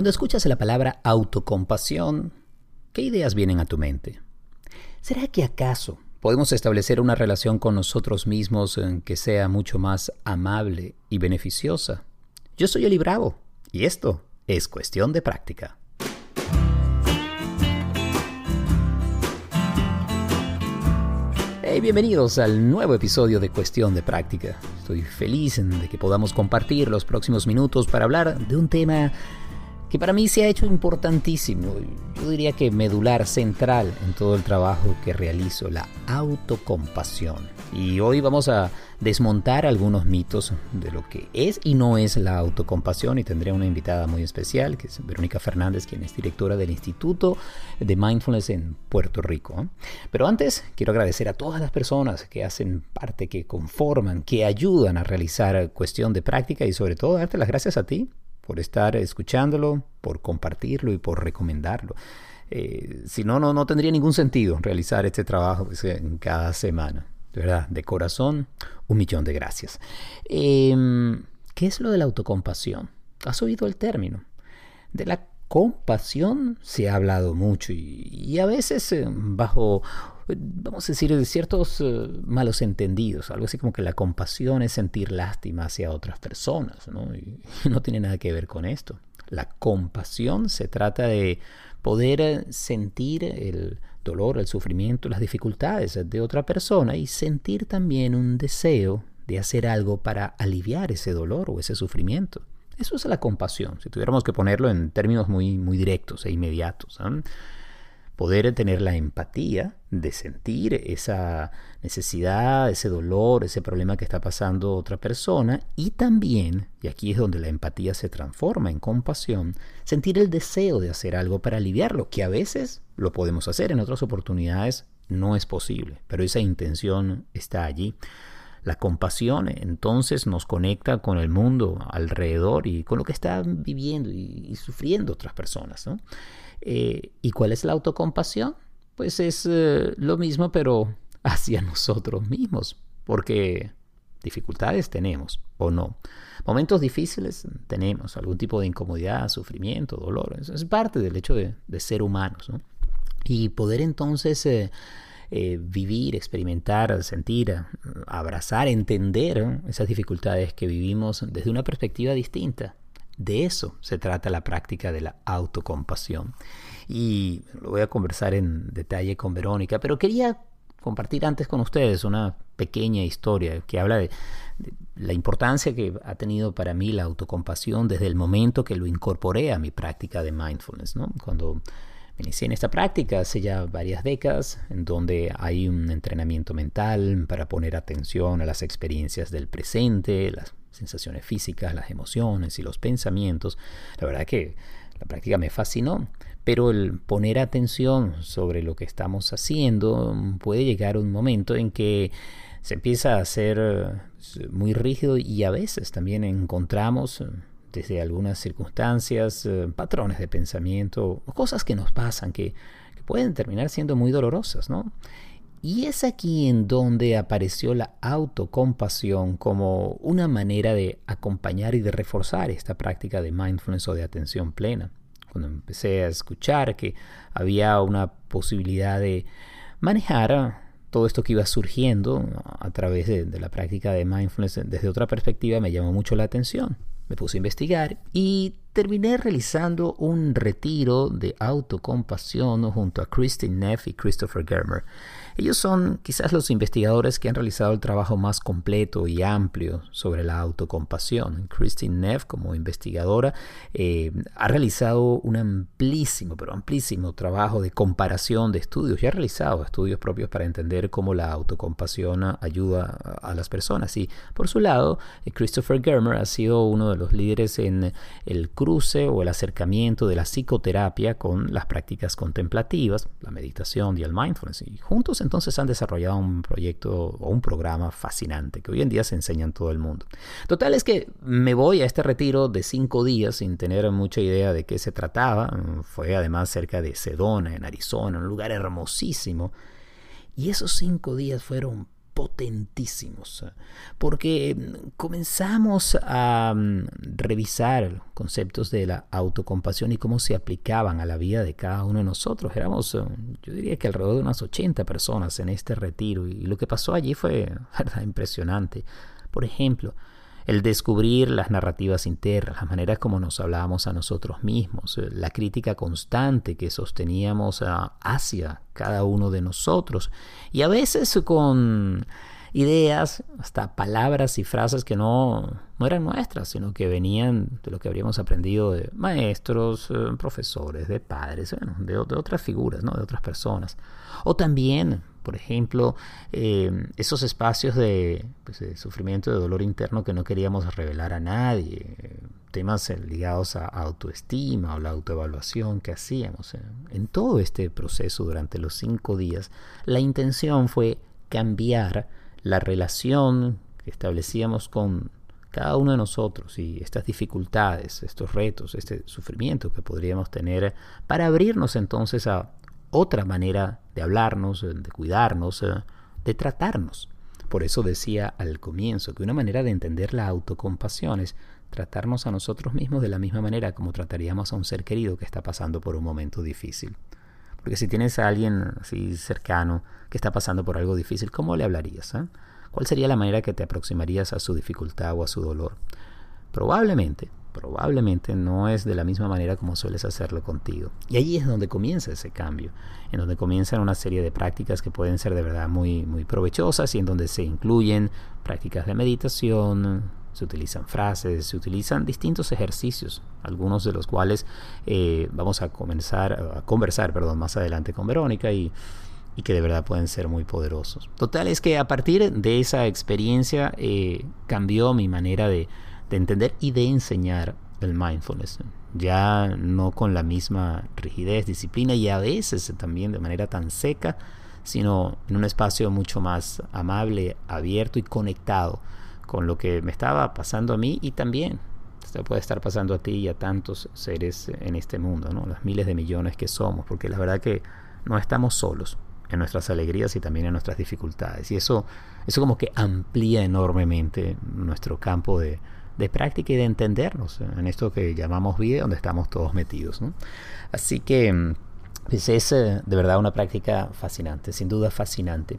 Cuando escuchas la palabra autocompasión, ¿qué ideas vienen a tu mente? ¿Será que acaso podemos establecer una relación con nosotros mismos que sea mucho más amable y beneficiosa? Yo soy Eli Bravo y esto es cuestión de práctica. Hey, bienvenidos al nuevo episodio de Cuestión de Práctica. Estoy feliz de que podamos compartir los próximos minutos para hablar de un tema que para mí se ha hecho importantísimo, yo diría que medular, central en todo el trabajo que realizo, la autocompasión. Y hoy vamos a desmontar algunos mitos de lo que es y no es la autocompasión y tendré una invitada muy especial, que es Verónica Fernández, quien es directora del Instituto de Mindfulness en Puerto Rico. Pero antes quiero agradecer a todas las personas que hacen parte, que conforman, que ayudan a realizar cuestión de práctica y sobre todo darte las gracias a ti por estar escuchándolo, por compartirlo y por recomendarlo. Eh, si no, no, tendría ningún sentido realizar este trabajo en cada semana. De verdad, de corazón, un millón de gracias. Em, ¿Qué es lo de la autocompasión? ¿Has oído el término? De la compasión se ha hablado mucho y, a veces eh, bajo, vamos a decir, ciertos eh, malos entendidos. Algo así como que la compasión es sentir lástima hacia otras personas, ¿no? Y, no tiene nada que ver con esto. La compasión se trata de poder eh, sentir el dolor, el sufrimiento, las dificultades de otra persona y sentir también un deseo de hacer algo para aliviar ese dolor o ese sufrimiento. Eso es la compasión, si tuviéramos que ponerlo en términos muy, muy directos e inmediatos. Poder tener la empatía de sentir esa necesidad, ese dolor, ese problema que está pasando otra persona y también, y aquí es donde la empatía se transforma en compasión, sentir el deseo de hacer algo para aliviarlo, que a veces lo podemos hacer, en otras oportunidades no es posible, pero esa intención está allí. La compasión entonces nos conecta con el mundo alrededor y con lo que están viviendo y, sufriendo otras personas. Eh, ¿Y cuál es la autocompasión? Pues es eh, lo mismo pero hacia nosotros mismos, porque dificultades tenemos o no. Momentos difíciles tenemos, algún tipo de incomodidad, sufrimiento, dolor. Es parte del hecho de, ser humanos. Y poder entonces... Eh, eh, vivir, experimentar, sentir, abrazar, entender esas dificultades que vivimos desde una perspectiva distinta. De eso se trata la práctica de la autocompasión. Y lo voy a conversar en detalle con Verónica, pero quería compartir antes con ustedes una pequeña historia que habla de, la importancia que ha tenido para mí la autocompasión desde el momento que lo incorporé a mi práctica de mindfulness. ¿no? Cuando Inicié en esta práctica hace ya varias décadas, en donde hay un entrenamiento mental para poner atención a las experiencias del presente, las sensaciones físicas, las emociones y los pensamientos. La verdad que la práctica me fascinó, pero el poner atención sobre lo que estamos haciendo puede llegar un momento en que se empieza a eh, muy rígido y a veces también encontramos desde algunas circunstancias, eh, patrones de pensamiento, cosas que nos pasan que, pueden terminar siendo muy dolorosas, ¿no? Y es aquí en donde apareció la autocompasión como una manera de acompañar y de reforzar esta práctica de mindfulness o de atención plena. Cuando empecé a escuchar que había una posibilidad de manejar todo esto que iba surgiendo a través de la práctica de mindfulness desde otra perspectiva, me llamó mucho la atención me puse a investigar y terminé realizando un retiro de autocompasión junto a Christine Neff y Christopher Germer. Ellos son quizás los investigadores que han realizado el trabajo más completo y amplio sobre la autocompasión. Christine Neff, como investigadora, eh, ha realizado un amplísimo, pero amplísimo trabajo de comparación de estudios y ha realizado estudios propios para entender cómo la autocompasión ayuda a las personas. Y por su lado, eh, Christopher Germer ha sido uno de los líderes en el cruce o el acercamiento de la psicoterapia con las prácticas contemplativas, la meditación y el mindfulness. Y juntos entonces han desarrollado un proyecto o un programa fascinante que hoy en día se enseña en todo el mundo. Total es que me voy a este retiro de cinco días sin tener mucha idea de qué se trataba. Fue además cerca de Sedona, en Arizona, un lugar hermosísimo. Y esos cinco días fueron potentísimos, porque comenzamos a mm, revisar conceptos de la autocompasión y cómo se aplicaban a la vida de cada uno de nosotros. Éramos, eh, yo diría que alrededor de unas 80 personas en este retiro y lo que pasó allí fue impresionante. Por ejemplo, el descubrir las narrativas internas, las maneras como nos hablábamos a nosotros mismos, eh, la crítica constante que sosteníamos ah, hacia cada uno de nosotros y a veces con ideas, hasta palabras y frases que no, no eran nuestras, sino que venían de lo que habríamos aprendido de maestros, eh, profesores, de padres, de, de, otras figuras, ¿no? de otras personas. O también por ejemplo, eh, esos espacios pues, de, sufrimiento, de dolor interno que no queríamos revelar a nadie, temas ligados a autoestima o la autoevaluación que hacíamos. En todo este proceso durante los cinco días, la intención fue cambiar la relación que establecíamos con cada uno de nosotros y estas dificultades, estos retos, este sufrimiento que podríamos tener para abrirnos entonces a otra manera de hablarnos, eh, de cuidarnos, eh, de tratarnos. Por eso decía al comienzo que una manera de entender la autocompasión es tratarnos a nosotros mismos de la misma manera como trataríamos a un ser querido que está pasando por un momento difícil. Porque si tienes a alguien así cercano que está pasando por algo difícil, ¿cómo le hablarías? Eh? ¿Cuál sería la manera que te aproximarías a su dificultad o a su dolor? Probablemente probablemente no es de la misma manera como sueles hacerlo contigo. Y ahí es donde comienza ese cambio, en donde comienzan una serie de prácticas que pueden ser de verdad muy, muy provechosas y en donde se incluyen prácticas de meditación, se utilizan frases, se utilizan distintos ejercicios, algunos de los cuales eh, vamos a comenzar a conversar perdón, más adelante con Verónica y, y, que de verdad pueden ser muy poderosos. Total es que a partir de esa experiencia eh, cambió mi manera de de entender y de enseñar el mindfulness. Ya no con la misma rigidez, disciplina y a veces también de manera tan seca, sino en un espacio mucho más amable, abierto y conectado con lo que me estaba pasando a mí y también puede estar pasando a ti y a tantos seres en este mundo, ¿no? las miles de millones que somos, porque la verdad que no estamos solos en nuestras alegrías y también en nuestras dificultades. Y eso, eso como que amplía enormemente nuestro campo de, de práctica y de entendernos en esto que llamamos vida, donde estamos todos metidos. Así que pues, es eh, de verdad una práctica fascinante, sin duda fascinante.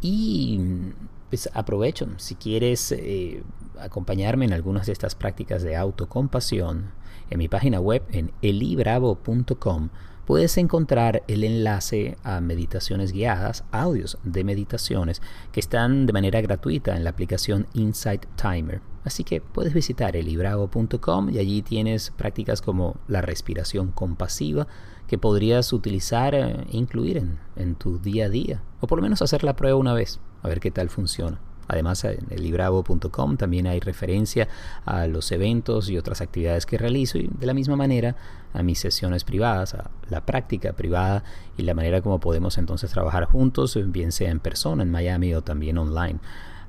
Y mm, pues aprovecho, si quieres eh, acompañarme en algunas de estas prácticas de autocompasión, en mi página web en elibravo.com puedes encontrar el enlace a meditaciones guiadas, audios de meditaciones que están de manera gratuita en la aplicación Insight Timer. Así que puedes visitar elibrago.com y allí tienes prácticas como la respiración compasiva que podrías utilizar e incluir en, en tu día a día, o por lo menos hacer la prueba una vez, a ver qué tal funciona. Además, en elibravo.com también hay referencia a los eventos y otras actividades que realizo y de la misma manera a mis sesiones privadas, a la práctica privada y la manera como podemos entonces trabajar juntos, bien sea en persona en Miami o también online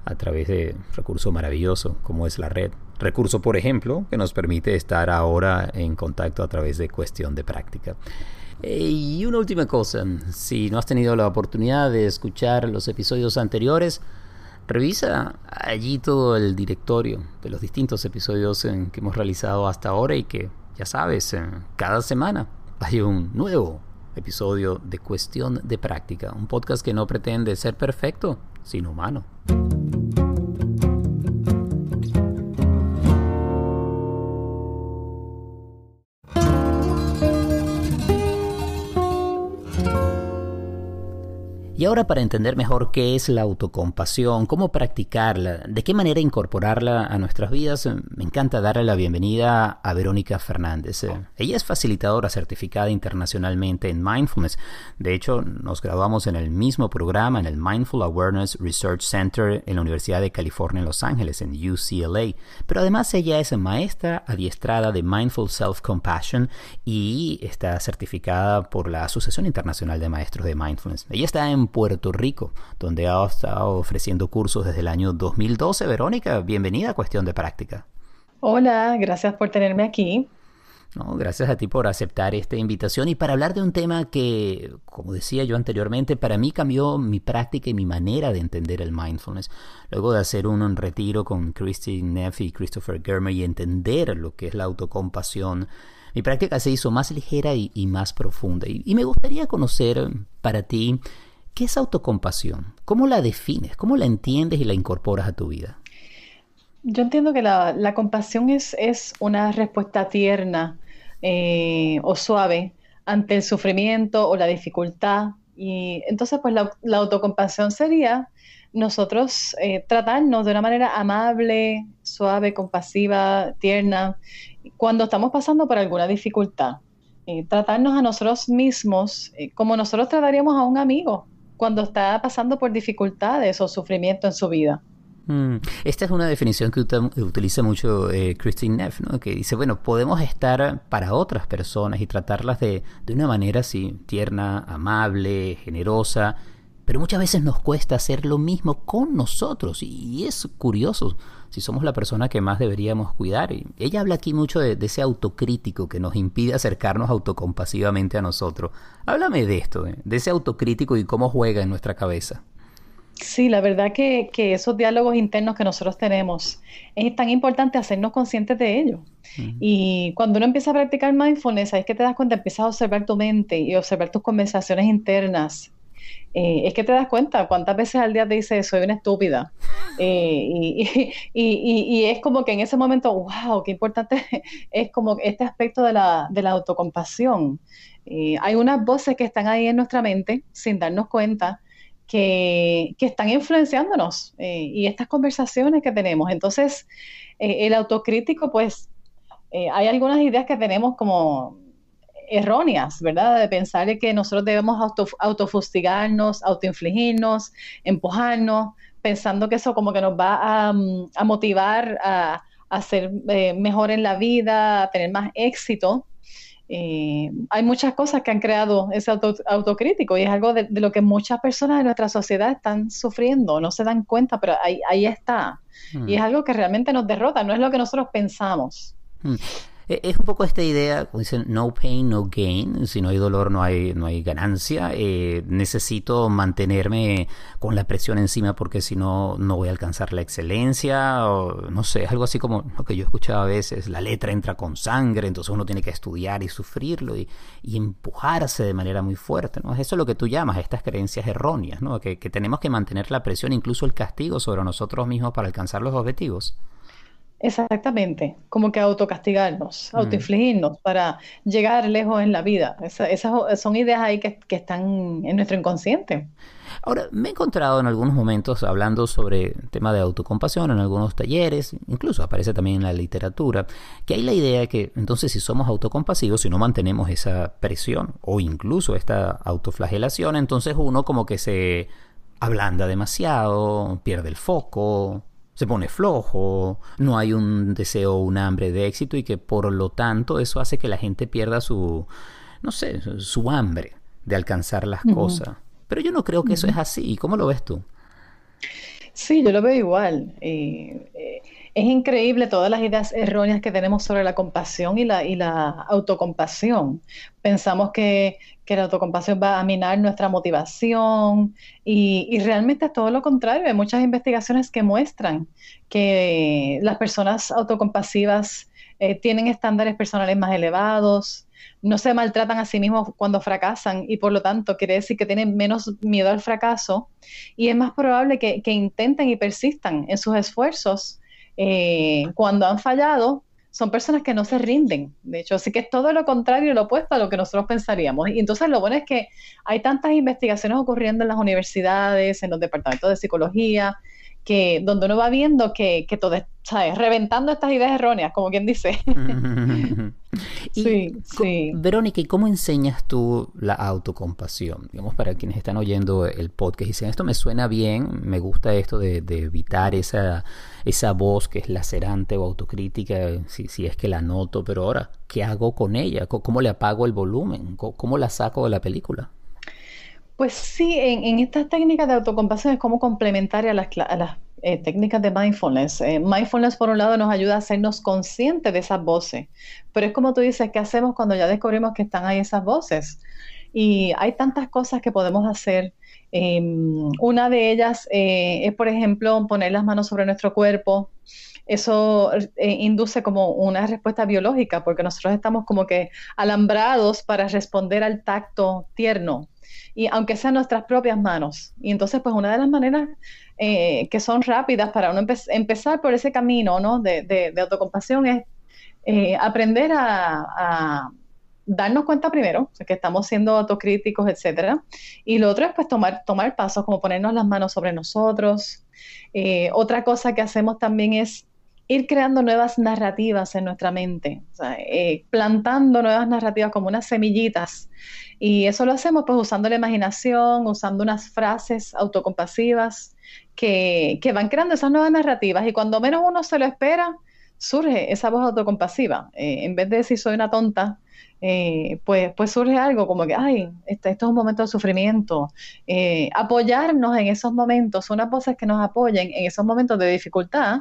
a través de recurso maravilloso como es la red. Recurso, por ejemplo, que nos permite estar ahora en contacto a través de cuestión de práctica. Y una última cosa, si no has tenido la oportunidad de escuchar los episodios anteriores, Revisa allí todo el directorio de los distintos episodios que hemos realizado hasta ahora y que, ya sabes, cada semana hay un nuevo episodio de Cuestión de Práctica, un podcast que no pretende ser perfecto, sino humano. Ahora para entender mejor qué es la autocompasión, cómo practicarla, de qué manera incorporarla a nuestras vidas, me encanta darle la bienvenida a Verónica Fernández. Ella es facilitadora certificada internacionalmente en mindfulness. De hecho, nos graduamos en el mismo programa en el Mindful Awareness Research Center en la Universidad de California en Los Ángeles, en UCLA. Pero además ella es maestra adiestrada de Mindful Self-Compassion y está certificada por la Asociación Internacional de Maestros de Mindfulness. Ella está en Puerto Rico, donde ha estado ofreciendo cursos desde el año 2012. Verónica, bienvenida a Cuestión de Práctica. Hola, gracias por tenerme aquí. No, gracias a ti por aceptar esta invitación y para hablar de un tema que, como decía yo anteriormente, para mí cambió mi práctica y mi manera de entender el mindfulness. Luego de hacer un, retiro con Christine Neff y Christopher Germer y entender lo que es la autocompasión, mi práctica se hizo más ligera y, más profunda. Y, me gustaría conocer para ti qué es autocompasión, cómo la defines, cómo la entiendes y la incorporas a tu vida. Yo entiendo que la, compasión es, una respuesta tierna eh, o suave ante el sufrimiento o la dificultad. Y entonces, pues la, autocompasión sería nosotros eh, tratarnos de una manera amable, suave, compasiva, tierna, cuando estamos pasando por alguna dificultad. Eh, tratarnos a nosotros mismos como nosotros trataríamos a un amigo cuando está pasando por dificultades o sufrimiento en su vida. Mm. Esta es una definición que utiliza mucho eh, Christine Neff, ¿no? que dice, bueno, podemos estar para otras personas y tratarlas de, de una manera así, tierna, amable, generosa, pero muchas veces nos cuesta hacer lo mismo con nosotros y es curioso si somos la persona que más deberíamos cuidar. Y ella habla aquí mucho de, ese autocrítico que nos impide acercarnos autocompasivamente a nosotros. Háblame de esto, de ese autocrítico y cómo juega en nuestra cabeza. Sí, la verdad que, esos diálogos internos que nosotros tenemos es tan importante hacernos conscientes de ello. Y cuando uno empieza a practicar mindfulness, ahí es que te das cuenta, empiezas a observar tu mente y observar tus conversaciones internas. Eh, es que te das cuenta cuántas veces al día te dices, soy una estúpida. Eh, y, es como que en ese momento, wow, qué importante es como este aspecto de la, de la autocompasión. Eh, hay unas voces que están ahí en nuestra mente sin darnos cuenta que, están influenciándonos y estas conversaciones que tenemos. Entonces, el autocrítico, pues, hay algunas ideas que tenemos como erróneas, ¿verdad? De pensar que nosotros debemos auto, autofustigarnos, autoinfligirnos, empujarnos, pensando que eso como que nos va a, mm, motivar a, a ser mejor en la vida, a tener más éxito. Eh, hay muchas cosas que han creado ese autocrítico y es algo de, lo que muchas personas de nuestra sociedad están sufriendo, no se dan cuenta, pero ahí, ahí está. Y es mm. algo que realmente nos derrota, no es lo que nosotros pensamos. Mm. Eh, es un poco esta idea, como dicen, no pain, no gain. Si no hay dolor, no hay, no hay ganancia. Eh, necesito mantenerme con la presión encima porque si no, no voy a alcanzar la excelencia. O, no sé, algo así como lo que yo escuchaba a veces. La letra entra con sangre, entonces uno tiene que estudiar y sufrirlo y, y empujarse de manera muy fuerte. ¿no? Eso es lo que tú llamas estas creencias erróneas, ¿no? que, que tenemos que mantener la presión, incluso el castigo sobre nosotros mismos para alcanzar los objetivos. Exactamente, como que autocastigarnos, mm. autoinfligirnos para llegar lejos en la vida. esas son ideas ahí que, están en nuestro inconsciente. Ahora, me he encontrado en algunos momentos hablando sobre el tema de autocompasión en algunos talleres, incluso aparece también en la literatura, que hay la idea de que entonces si somos autocompasivos, si no mantenemos esa presión o incluso esta autoflagelación, entonces uno como que se ablanda demasiado, pierde el foco, se pone flojo, no hay un deseo o un hambre de éxito y que por lo tanto eso hace que la gente pierda su, no sé, su hambre de alcanzar las cosas. Pero yo no creo que eso es así. ¿Cómo lo ves tú? Sí, yo lo veo igual. Eh, eh, es increíble todas las ideas erróneas que tenemos sobre la compasión y la, y la autocompasión. Pensamos que, la autocompasión va a minar nuestra motivación y, realmente es todo lo contrario. Hay muchas investigaciones que muestran que las personas autocompasivas eh, tienen estándares personales más elevados, no se maltratan a sí mismos cuando fracasan y por lo tanto quiere decir que tienen menos miedo al fracaso y es más probable que, que intenten y persistan en sus esfuerzos eh, cuando han fallado, son personas que no se rinden. De hecho, así que es todo lo contrario, lo opuesto a lo que nosotros pensaríamos. Y entonces lo bueno es que hay tantas investigaciones ocurriendo en las universidades, en los departamentos de psicología, que donde uno va viendo que, que todo, ¿sabes? Reventando estas ideas erróneas, como quien dice. sí, sí. Verónica, ¿y cómo enseñas tú la autocompasión? Digamos, para quienes están oyendo el podcast y dicen, esto me suena bien, me gusta esto de, evitar esa, esa voz que es lacerante o autocrítica, si, si es que la noto, pero ahora, ¿qué hago con ella? ¿Cómo, le apago el volumen? ¿Cómo, la saco de la película? Pues sí, en, estas técnicas de autocompasión es como complementaria a las, eh, técnicas de mindfulness. Eh, mindfulness, por un lado, nos ayuda a hacernos conscientes de esas voces, pero es como tú dices, ¿qué hacemos cuando ya descubrimos que están ahí esas voces? Y hay tantas cosas que podemos hacer. Em, una de ellas es, por ejemplo, poner las manos sobre nuestro cuerpo. Eso induce como una respuesta biológica, porque nosotros estamos como que alambrados para responder al tacto tierno y aunque sean nuestras propias manos. Y entonces, pues una de las maneras eh, que son rápidas para uno empezar por ese camino ¿no? de, autocompasión es eh, aprender a, darnos cuenta primero que estamos siendo autocríticos, etcétera. Y lo otro es pues tomar, tomar pasos como ponernos las manos sobre nosotros. Eh, otra cosa que hacemos también es ir creando nuevas narrativas en nuestra mente, plantando nuevas narrativas como unas semillitas y eso lo hacemos pues usando la imaginación, usando unas frases autocompasivas que, que van creando esas nuevas narrativas y cuando menos uno se lo espera, surge esa voz autocompasiva. Eh, en vez de decir soy una tonta, eh, pues, pues surge algo como que, ay, este, esto es un momento de sufrimiento. Eh, apoyarnos en esos momentos, unas voces que nos apoyen en esos momentos de dificultad,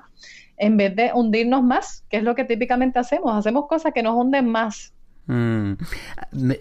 en vez de hundirnos más, que es lo que típicamente hacemos. Hacemos cosas que nos hunden más. Mm.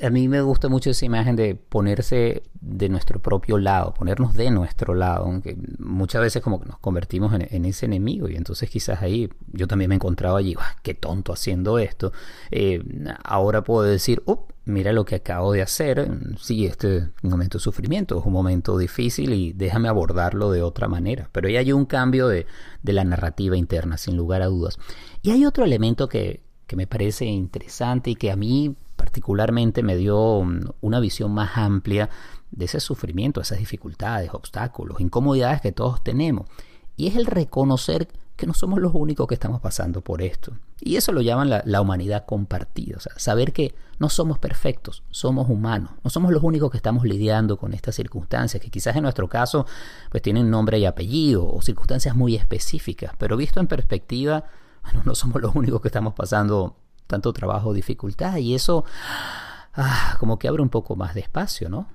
A mí me gusta mucho esa imagen de ponerse de nuestro propio lado, ponernos de nuestro lado, aunque muchas veces como que nos convertimos en, ese enemigo y entonces quizás ahí yo también me encontraba allí, qué tonto haciendo esto. Eh, ahora puedo decir, oh, mira lo que acabo de hacer, sí, este es un momento de sufrimiento, es un momento difícil y déjame abordarlo de otra manera. Pero ahí hay un cambio de la narrativa interna, sin lugar a dudas. Y hay otro elemento que, que me parece interesante y que a mí particularmente me dio mm, una visión más amplia de ese sufrimiento, esas dificultades, obstáculos, incomodidades que todos tenemos. Y es el reconocer que no somos los únicos que estamos pasando por esto. Y eso lo llaman la, humanidad compartida. O sea, saber que no somos perfectos, somos humanos. No somos los únicos que estamos lidiando con estas circunstancias, que quizás en nuestro caso pues tienen nombre y apellido o circunstancias muy específicas. Pero visto en perspectiva, bueno, no somos los únicos que estamos pasando tanto trabajo dificultad y eso ah, como que abre un poco más de espacio, ¿no?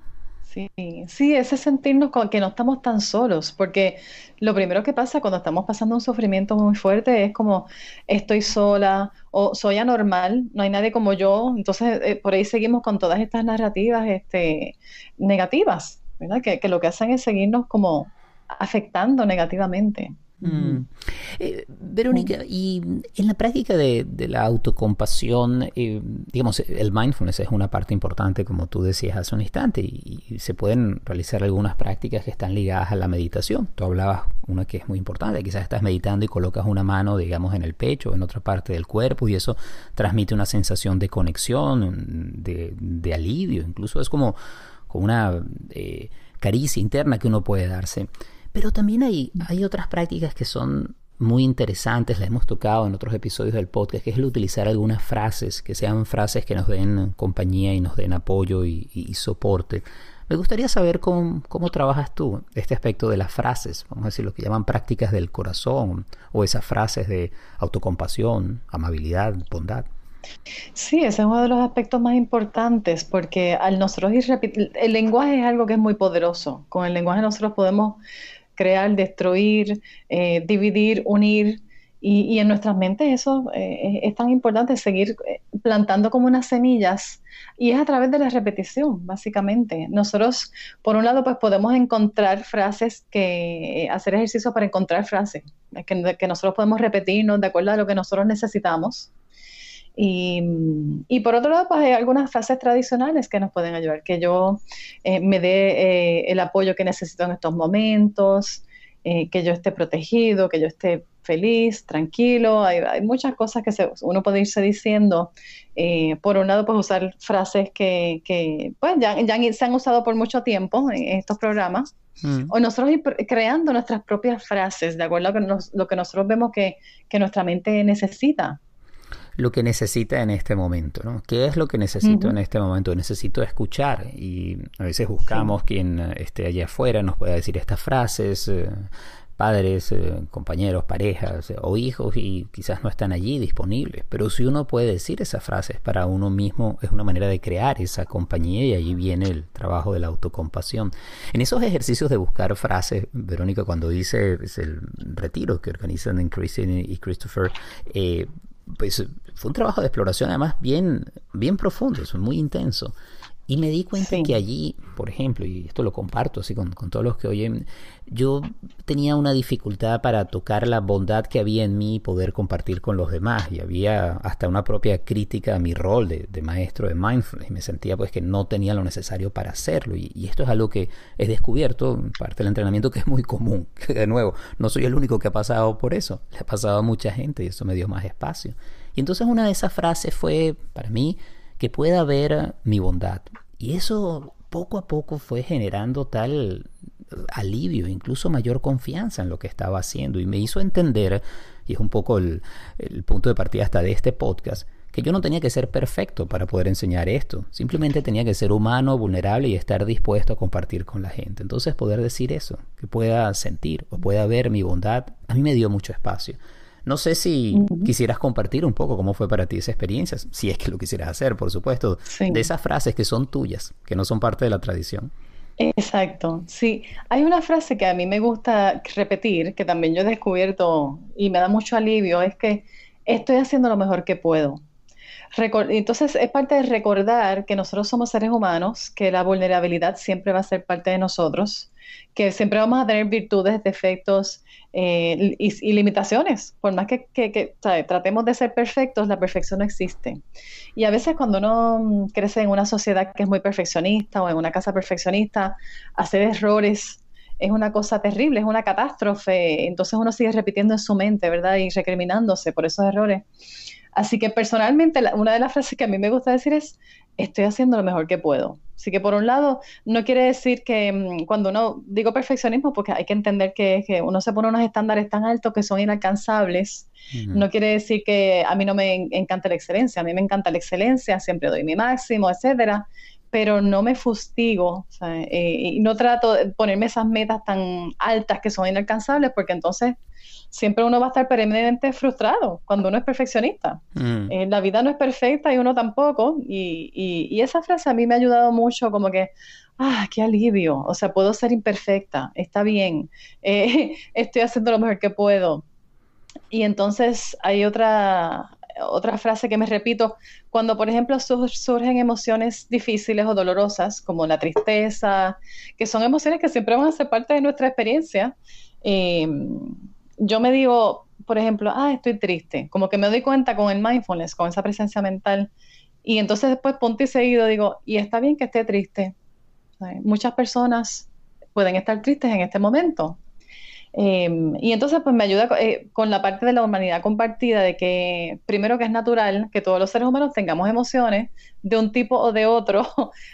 Sí, sí, ese sentirnos con que no estamos tan solos, porque lo primero que pasa cuando estamos pasando un sufrimiento muy fuerte es como estoy sola o soy anormal, no hay nadie como yo, entonces eh, por ahí seguimos con todas estas narrativas este, negativas, ¿verdad? Que, que lo que hacen es seguirnos como afectando negativamente. Mm. Eh, Verónica, y en la práctica de, la autocompasión, eh, digamos, el mindfulness es una parte importante, como tú decías hace un instante, y, se pueden realizar algunas prácticas que están ligadas a la meditación. Tú hablabas una que es muy importante, quizás estás meditando y colocas una mano, digamos, en el pecho o en otra parte del cuerpo, y eso transmite una sensación de conexión, de, alivio, incluso es como, como una eh, caricia interna que uno puede darse. Pero también hay, hay otras prácticas que son muy interesantes, las hemos tocado en otros episodios del podcast, que es el utilizar algunas frases, que sean frases que nos den compañía y nos den apoyo y, soporte. Me gustaría saber cómo, cómo, trabajas tú este aspecto de las frases, vamos a decir lo que llaman prácticas del corazón, o esas frases de autocompasión, amabilidad, bondad. Sí, ese es uno de los aspectos más importantes porque al nosotros ir el lenguaje es algo que es muy poderoso. Con el lenguaje nosotros podemos crear, destruir, eh, dividir, unir. Y, en nuestras mentes eso eh, es tan importante, seguir eh, plantando como unas semillas. Y es a través de la repetición, básicamente. Nosotros, por un lado, pues podemos encontrar frases que, hacer ejercicios para encontrar frases, que, que nosotros podemos repetirnos de acuerdo a lo que nosotros necesitamos. Y, por otro lado, pues hay algunas frases tradicionales que nos pueden ayudar, que yo eh, me dé eh, el apoyo que necesito en estos momentos, eh, que yo esté protegido, que yo esté feliz, tranquilo. Hay, muchas cosas que uno puede irse diciendo. por un lado, pues usar frases que, que pues ya, se han usado por mucho tiempo en estos programas. Mm. O nosotros ir creando nuestras propias frases, de acuerdo a lo que nosotros vemos que, que nuestra mente necesita lo que necesita en este momento, ¿no? ¿Qué es lo que necesito en este momento? Necesito escuchar y a veces buscamos quien esté allá afuera nos pueda decir estas frases, eh, padres, eh, compañeros, parejas o hijos y quizás no están allí disponibles. Pero si uno puede decir esas frases para uno mismo, es una manera de crear esa compañía y allí viene el trabajo de la autocompasión. En esos ejercicios de buscar frases, Verónica, cuando dice es el retiro que organizan en Christine y Christopher, eh, pues fue un trabajo de exploración además bien, bien profundo, muy intenso. Y me di cuenta que allí, por ejemplo, y esto lo comparto así con, todos los que oyen, yo tenía una dificultad para tocar la bondad que había en mí y poder compartir con los demás. Y había hasta una propia crítica a mi rol de, maestro de mindfulness. Y me sentía pues que no tenía lo necesario para hacerlo. Y, y, esto es algo que he descubierto, en parte del entrenamiento, que es muy común. Que de nuevo, no soy el único que ha pasado por eso. Le ha pasado a mucha gente y eso me dio más espacio. Y entonces una de esas frases fue, para mí, que pueda ver mi bondad. Y eso poco a poco fue generando tal alivio, incluso mayor confianza en lo que estaba haciendo y me hizo entender, y es un poco el, punto de partida hasta de este podcast, que yo no tenía que ser perfecto para poder enseñar esto, simplemente tenía que ser humano, vulnerable y estar dispuesto a compartir con la gente. Entonces poder decir eso, que pueda sentir o pueda ver mi bondad, a mí me dio mucho espacio. No sé si quisieras compartir un poco cómo fue para ti esa experiencia, si es que lo quisieras hacer, por supuesto, de esas frases que son tuyas, que no son parte de la tradición. Exacto, sí. Hay una frase que a mí me gusta repetir, que también yo he descubierto y me da mucho alivio, es que estoy haciendo lo mejor que puedo. Entonces es parte de recordar que nosotros somos seres humanos, que la vulnerabilidad siempre va a ser parte de nosotros, que siempre vamos a tener virtudes, defectos eh, y, limitaciones. Por más que, tratemos de ser perfectos, la perfección no existe. Y a veces cuando uno mm, crece en una sociedad que es muy perfeccionista o en una casa perfeccionista, hacer errores es una cosa terrible, es una catástrofe. Entonces uno sigue repitiendo en su mente, ¿verdad? Y recriminándose por esos errores. Así que personalmente, una de las frases que a mí me gusta decir es, estoy haciendo lo mejor que puedo. Así que por un lado, no quiere decir que mm, cuando uno, digo perfeccionismo, porque hay que entender que, que uno se pone unos estándares tan altos que son inalcanzables, no quiere decir que a mí no me encanta la excelencia, a mí me encanta la excelencia, siempre doy mi máximo, etcétera, pero no me fustigo eh, y no trato de ponerme esas metas tan altas que son inalcanzables, porque entonces siempre uno va a estar permanentemente frustrado cuando uno es perfeccionista. Mm. Eh, la vida no es perfecta y uno tampoco. Y, y, esa frase a mí me ha ayudado mucho, como que, ah, qué alivio. O sea, puedo ser imperfecta, está bien, eh, estoy haciendo lo mejor que puedo. Y entonces hay otra, otra frase que me repito, cuando por ejemplo surgen emociones difíciles o dolorosas, como la tristeza, que son emociones que siempre van a ser parte de nuestra experiencia, eh, yo me digo, por ejemplo, ah, estoy triste, como que me doy cuenta con el mindfulness, con esa presencia mental, y entonces después punto y seguido digo, y está bien que esté triste. Muchas personas pueden estar tristes en este momento. Em, y entonces pues me ayuda eh, con la parte de la humanidad compartida, de que primero que es natural que todos los seres humanos tengamos emociones de un tipo o de otro,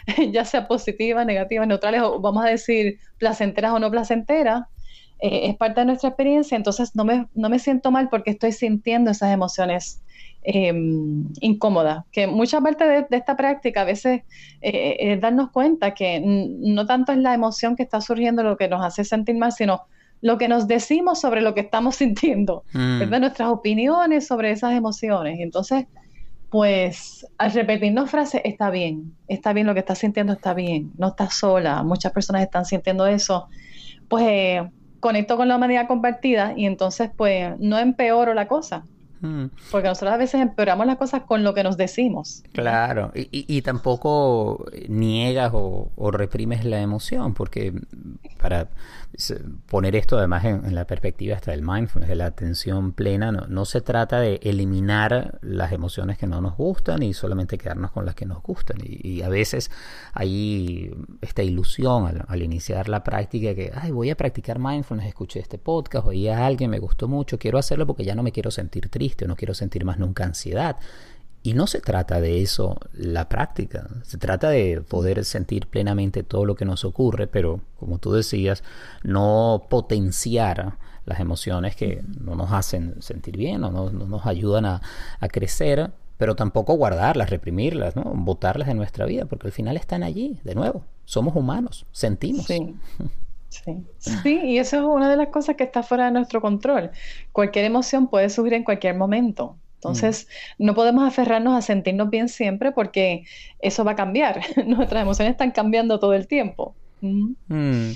ya sea positivas, negativas, neutrales, o vamos a decir placenteras o no placenteras, eh, es parte de nuestra experiencia, entonces no me, no me siento mal porque estoy sintiendo esas emociones em, incómodas. Que mucha parte de, esta práctica a veces eh, es darnos cuenta que no tanto es la emoción que está surgiendo lo que nos hace sentir mal, sino lo que nos decimos sobre lo que estamos sintiendo, mm. Nuestras opiniones sobre esas emociones. Entonces, pues al repetirnos frases, está bien, está bien lo que estás sintiendo, está bien, no estás sola, muchas personas están sintiendo eso, pues eh, conecto con la humanidad compartida y entonces pues no empeoro la cosa. Hmm. Porque nosotros a veces empeoramos las cosas con lo que nos decimos. Claro, y, y, tampoco niegas o, o, reprimes la emoción, porque para poner esto además en, la perspectiva hasta del mindfulness, de la atención plena, no, se trata de eliminar las emociones que no nos gustan y solamente quedarnos con las que nos gustan. Y, a veces hay esta ilusión al, iniciar la práctica que, voy a practicar mindfulness, escuché este podcast, oí a alguien, me gustó mucho, quiero hacerlo porque ya no me quiero sentir triste, no quiero sentir más nunca ansiedad. Y no se trata de eso la práctica, se trata de poder sentir plenamente todo lo que nos ocurre, pero como tú decías, no potenciar las emociones que no nos hacen sentir bien o no, nos ayudan a, crecer, pero tampoco guardarlas, reprimirlas, ¿no? botarlas de nuestra vida, porque al final están allí, de nuevo, somos humanos, sentimos. Sí. Sí. sí, y eso es una de las cosas que está fuera de nuestro control. Cualquier emoción puede subir en cualquier momento. Entonces, no podemos aferrarnos a sentirnos bien siempre porque eso va a cambiar. Nuestras emociones están cambiando todo el tiempo. Mm.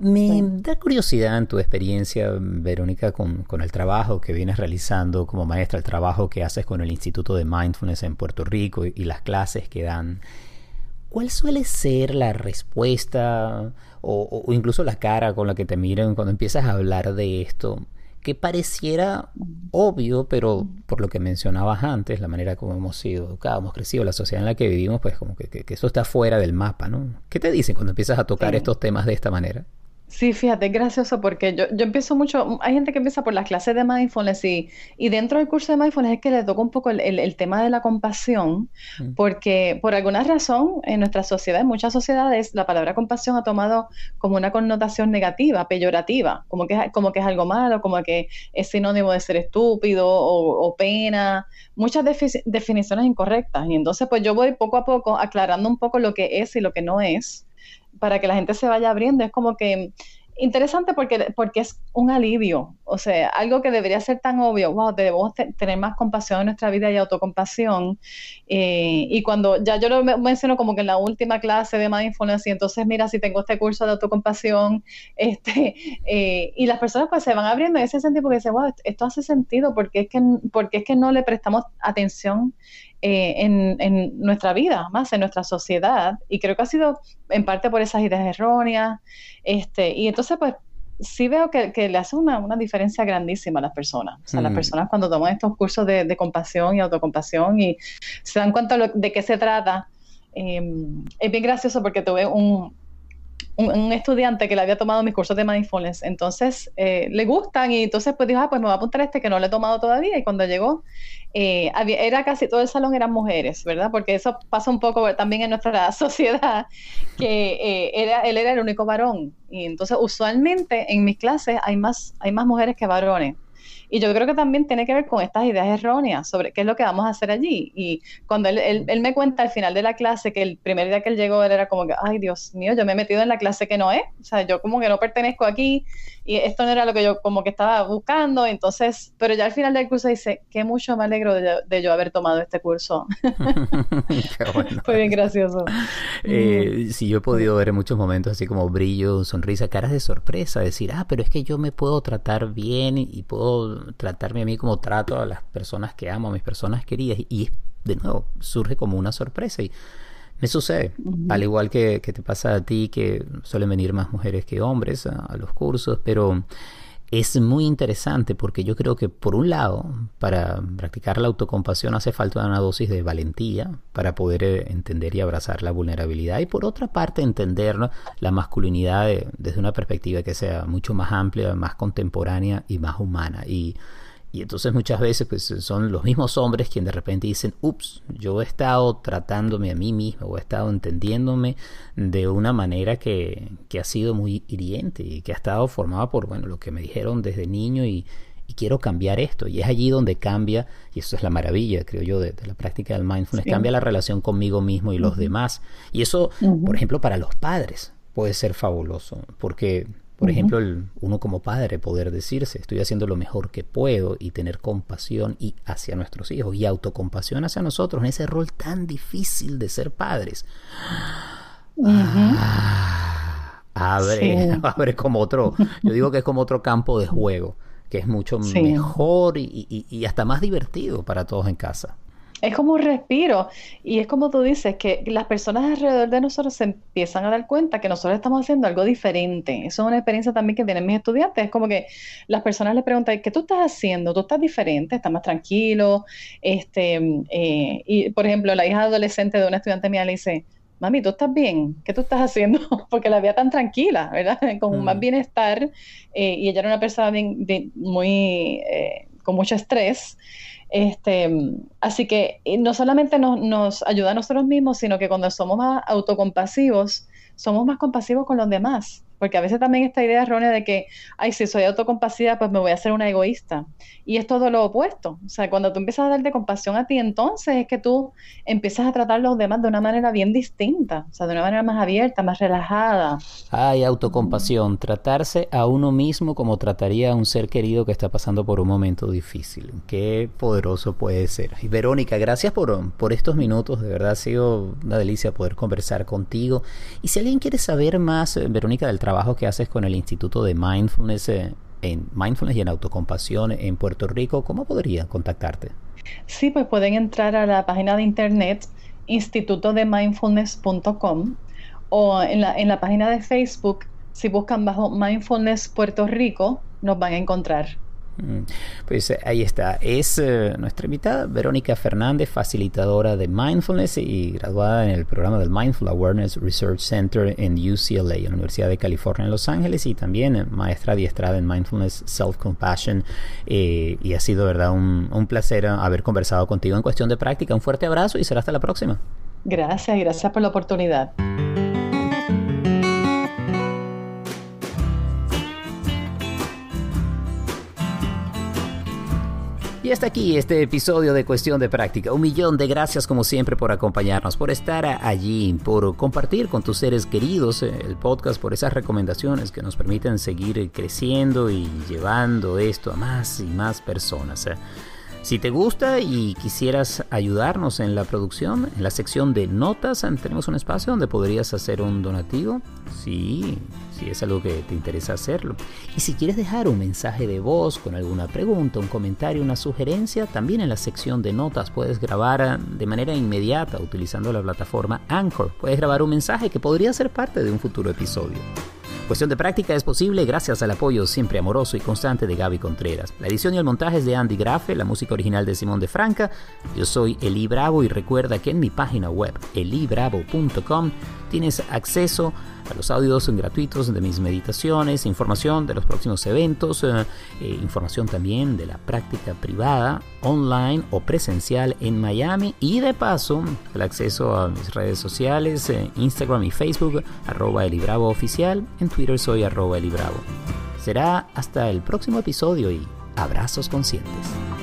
me da curiosidad en tu experiencia, Verónica, con, el trabajo que vienes realizando como maestra, el trabajo que haces con el Instituto de Mindfulness en Puerto Rico y, las clases que dan. ¿Cuál suele ser la respuesta o, o, incluso la cara con la que te miran cuando empiezas a hablar de esto? Que pareciera obvio, pero por lo que mencionabas antes, la manera como hemos sido educados, hemos crecido, la sociedad en la que vivimos, pues como que, que, eso está fuera del mapa, ¿no? ¿Qué te dicen cuando empiezas a tocar estos temas de esta manera? Sí, fíjate, es gracioso porque yo, yo empiezo mucho, hay gente que empieza por las clases de mindfulness y, y dentro del curso de mindfulness es que le toca un poco el, el, tema de la compasión, mm. porque por alguna razón en nuestra sociedad, en muchas sociedades, la palabra compasión ha tomado como una connotación negativa, peyorativa, como que, como que es algo malo, como que es sinónimo de ser estúpido o, o pena, muchas definiciones incorrectas. Y entonces pues yo voy poco a poco aclarando un poco lo que es y lo que no es para que la gente se vaya abriendo. Es como que interesante porque, porque es un alivio, o sea, algo que debería ser tan obvio, wow, debemos tener más compasión en nuestra vida y autocompasión. Eh, y cuando ya yo lo menciono como que en la última clase de mindfulness, y entonces mira, si tengo este curso de autocompasión, este, eh, y las personas pues se van abriendo en ese sentido porque dicen, wow, esto hace sentido, porque es que, porque es que no le prestamos atención eh, en, nuestra vida, más en nuestra sociedad, y creo que ha sido en parte por esas ideas erróneas, este, y entonces pues sí veo que, le hace una, diferencia grandísima a las personas. O sea, las mm. personas cuando toman estos cursos de, compasión y autocompasión y se dan cuenta de qué se trata, em, es bien gracioso porque tuve un, un, estudiante que le había tomado mis cursos de mindfulness, entonces eh, le gustan y entonces pues dijo, ah, pues me voy a apuntar este que no le he tomado todavía y cuando llegó eh, era casi todo el salón eran mujeres, ¿verdad? Porque eso pasa un poco también en nuestra sociedad, que eh, era, él era el único varón y entonces usualmente en mis clases hay más, hay más mujeres que varones. Y yo creo que también tiene que ver con estas ideas erróneas sobre qué es lo que vamos a hacer allí. Y cuando él, él, me cuenta al final de la clase que el primer día que él llegó, él era como que, ay Dios mío, yo me he metido en la clase que no es. O sea, yo como que no pertenezco aquí y esto no era lo que yo como que estaba buscando. Entonces, pero ya al final del curso dice, qué mucho me alegro de, yo haber tomado este curso. Fue bien gracioso. Eh, sí, yo he podido ver en muchos momentos así como brillo, sonrisa, caras de sorpresa, decir, ah, pero es que yo me puedo tratar bien y puedo tratarme a mí como trato a las personas que amo, a mis personas queridas. Y de nuevo, surge como una sorpresa. Y me sucede, al igual que, te pasa a ti, que suelen venir más mujeres que hombres a los cursos, pero es muy interesante porque yo creo que por un lado, para practicar la autocompasión hace falta una dosis de valentía para poder eh, entender y abrazar la vulnerabilidad y por otra parte entender la masculinidad desde una perspectiva que sea mucho más amplia, más contemporánea y más humana. Y y entonces muchas veces pues, son los mismos hombres quienes de repente dicen, ups, yo he estado tratándome a mí mismo o he estado entendiéndome de una manera que, que ha sido muy hiriente y que ha estado formada por bueno, lo que me dijeron desde niño y, y quiero cambiar esto. Y es allí donde cambia, y eso es la maravilla, creo yo, de, la práctica del mindfulness, cambia la relación conmigo mismo y los demás. Y eso, por ejemplo, para los padres puede ser fabuloso, porque por ejemplo, el, uno como padre poder decirse, estoy haciendo lo mejor que puedo y tener compasión y hacia nuestros hijos y autocompasión hacia nosotros en ese rol tan difícil de ser padres. Ah, abre, abre como otro, yo digo que es como otro campo de juego, que es mucho mejor y hasta más divertido para todos en casa. Es como un respiro. Y es como tú dices, que las personas alrededor de nosotros se empiezan a dar cuenta que nosotros estamos haciendo algo diferente. Eso es una experiencia también que tienen mis estudiantes. Es como que las personas les preguntan, ¿qué tú estás haciendo? ¿Tú estás diferente? ¿Estás más tranquilo? Este, eh, y, por ejemplo, la hija adolescente de una estudiante mía le dice, mami, ¿tú estás bien? ¿Qué tú estás haciendo? Porque la veía tan tranquila, ¿verdad? Con más mm. bienestar. Eh, y ella era una persona muy, eh, con mucho estrés. Este, así que no solamente nos, ayuda a nosotros mismos, sino que cuando somos más autocompasivos, somos más compasivos con los demás, porque a veces también esta idea errónea de que, ay, si soy autocompasiva, pues me voy a hacer una egoísta. Y es todo lo opuesto. O sea, cuando tú empiezas a darte compasión a ti, entonces es que tú empiezas a tratar a los demás de una manera bien distinta, o sea, de una manera más abierta, más relajada. Ay, autocompasión, tratarse a uno mismo como trataría a un ser querido que está pasando por un momento difícil. Qué poderoso puede ser. Y Verónica, gracias por, por estos minutos, de verdad ha sido una delicia poder conversar contigo. Y si alguien quiere saber más, eh, Verónica, del trabajo que haces con el Instituto de Mindfulness, eh, en Mindfulness y en Autocompasión en Puerto Rico, ¿cómo podrían contactarte? Sí, pues pueden entrar a la página de internet institutodemindfulness.com o en la, en la página de Facebook, si buscan bajo Mindfulness Puerto Rico, nos van a encontrar. Mm. Pues eh, ahí está. Es eh, nuestra invitada Verónica Fernández, facilitadora de Mindfulness y graduada en el programa del Mindful Awareness Research Center en UCLA, en la Universidad de California en Los Ángeles, y también eh, maestra adiestrada en Mindfulness Self-Compassion. y ha sido, verdad, un, un placer haber conversado contigo en cuestión de práctica. Un fuerte abrazo y será hasta la próxima. Gracias, gracias por la oportunidad. Y hasta aquí este episodio de Cuestión de Práctica. Un millón de gracias como siempre por acompañarnos, por estar allí, por compartir con tus seres queridos eh, el podcast, por esas recomendaciones que nos permiten seguir creciendo y llevando esto a más y más personas. Si te gusta y quisieras ayudarnos en la producción, en la sección de notas tenemos un espacio donde podrías hacer un donativo. Sí, si es algo que te interesa hacerlo. Y si quieres dejar un mensaje de voz con alguna pregunta, un comentario, una sugerencia, también en la sección de notas puedes grabar de manera inmediata utilizando la plataforma Anchor. Puedes grabar un mensaje que podría ser parte de un futuro episodio. Cuestión de práctica es posible gracias al apoyo siempre amoroso y constante de Gaby Contreras. La edición y el montaje es de Andy Grafe, la música original de Simón de Franca. Yo soy Eli Bravo y recuerda que en mi página web elibravo.com tienes acceso a los audios gratuitos de mis meditaciones, información de los próximos eventos, eh, eh, información también de la práctica privada, online o presencial en Miami y de paso el acceso a mis redes sociales, eh, Instagram y Facebook, arroba Elibravo oficial, en Twitter soy arroba Elibravo. Será hasta el próximo episodio y abrazos conscientes.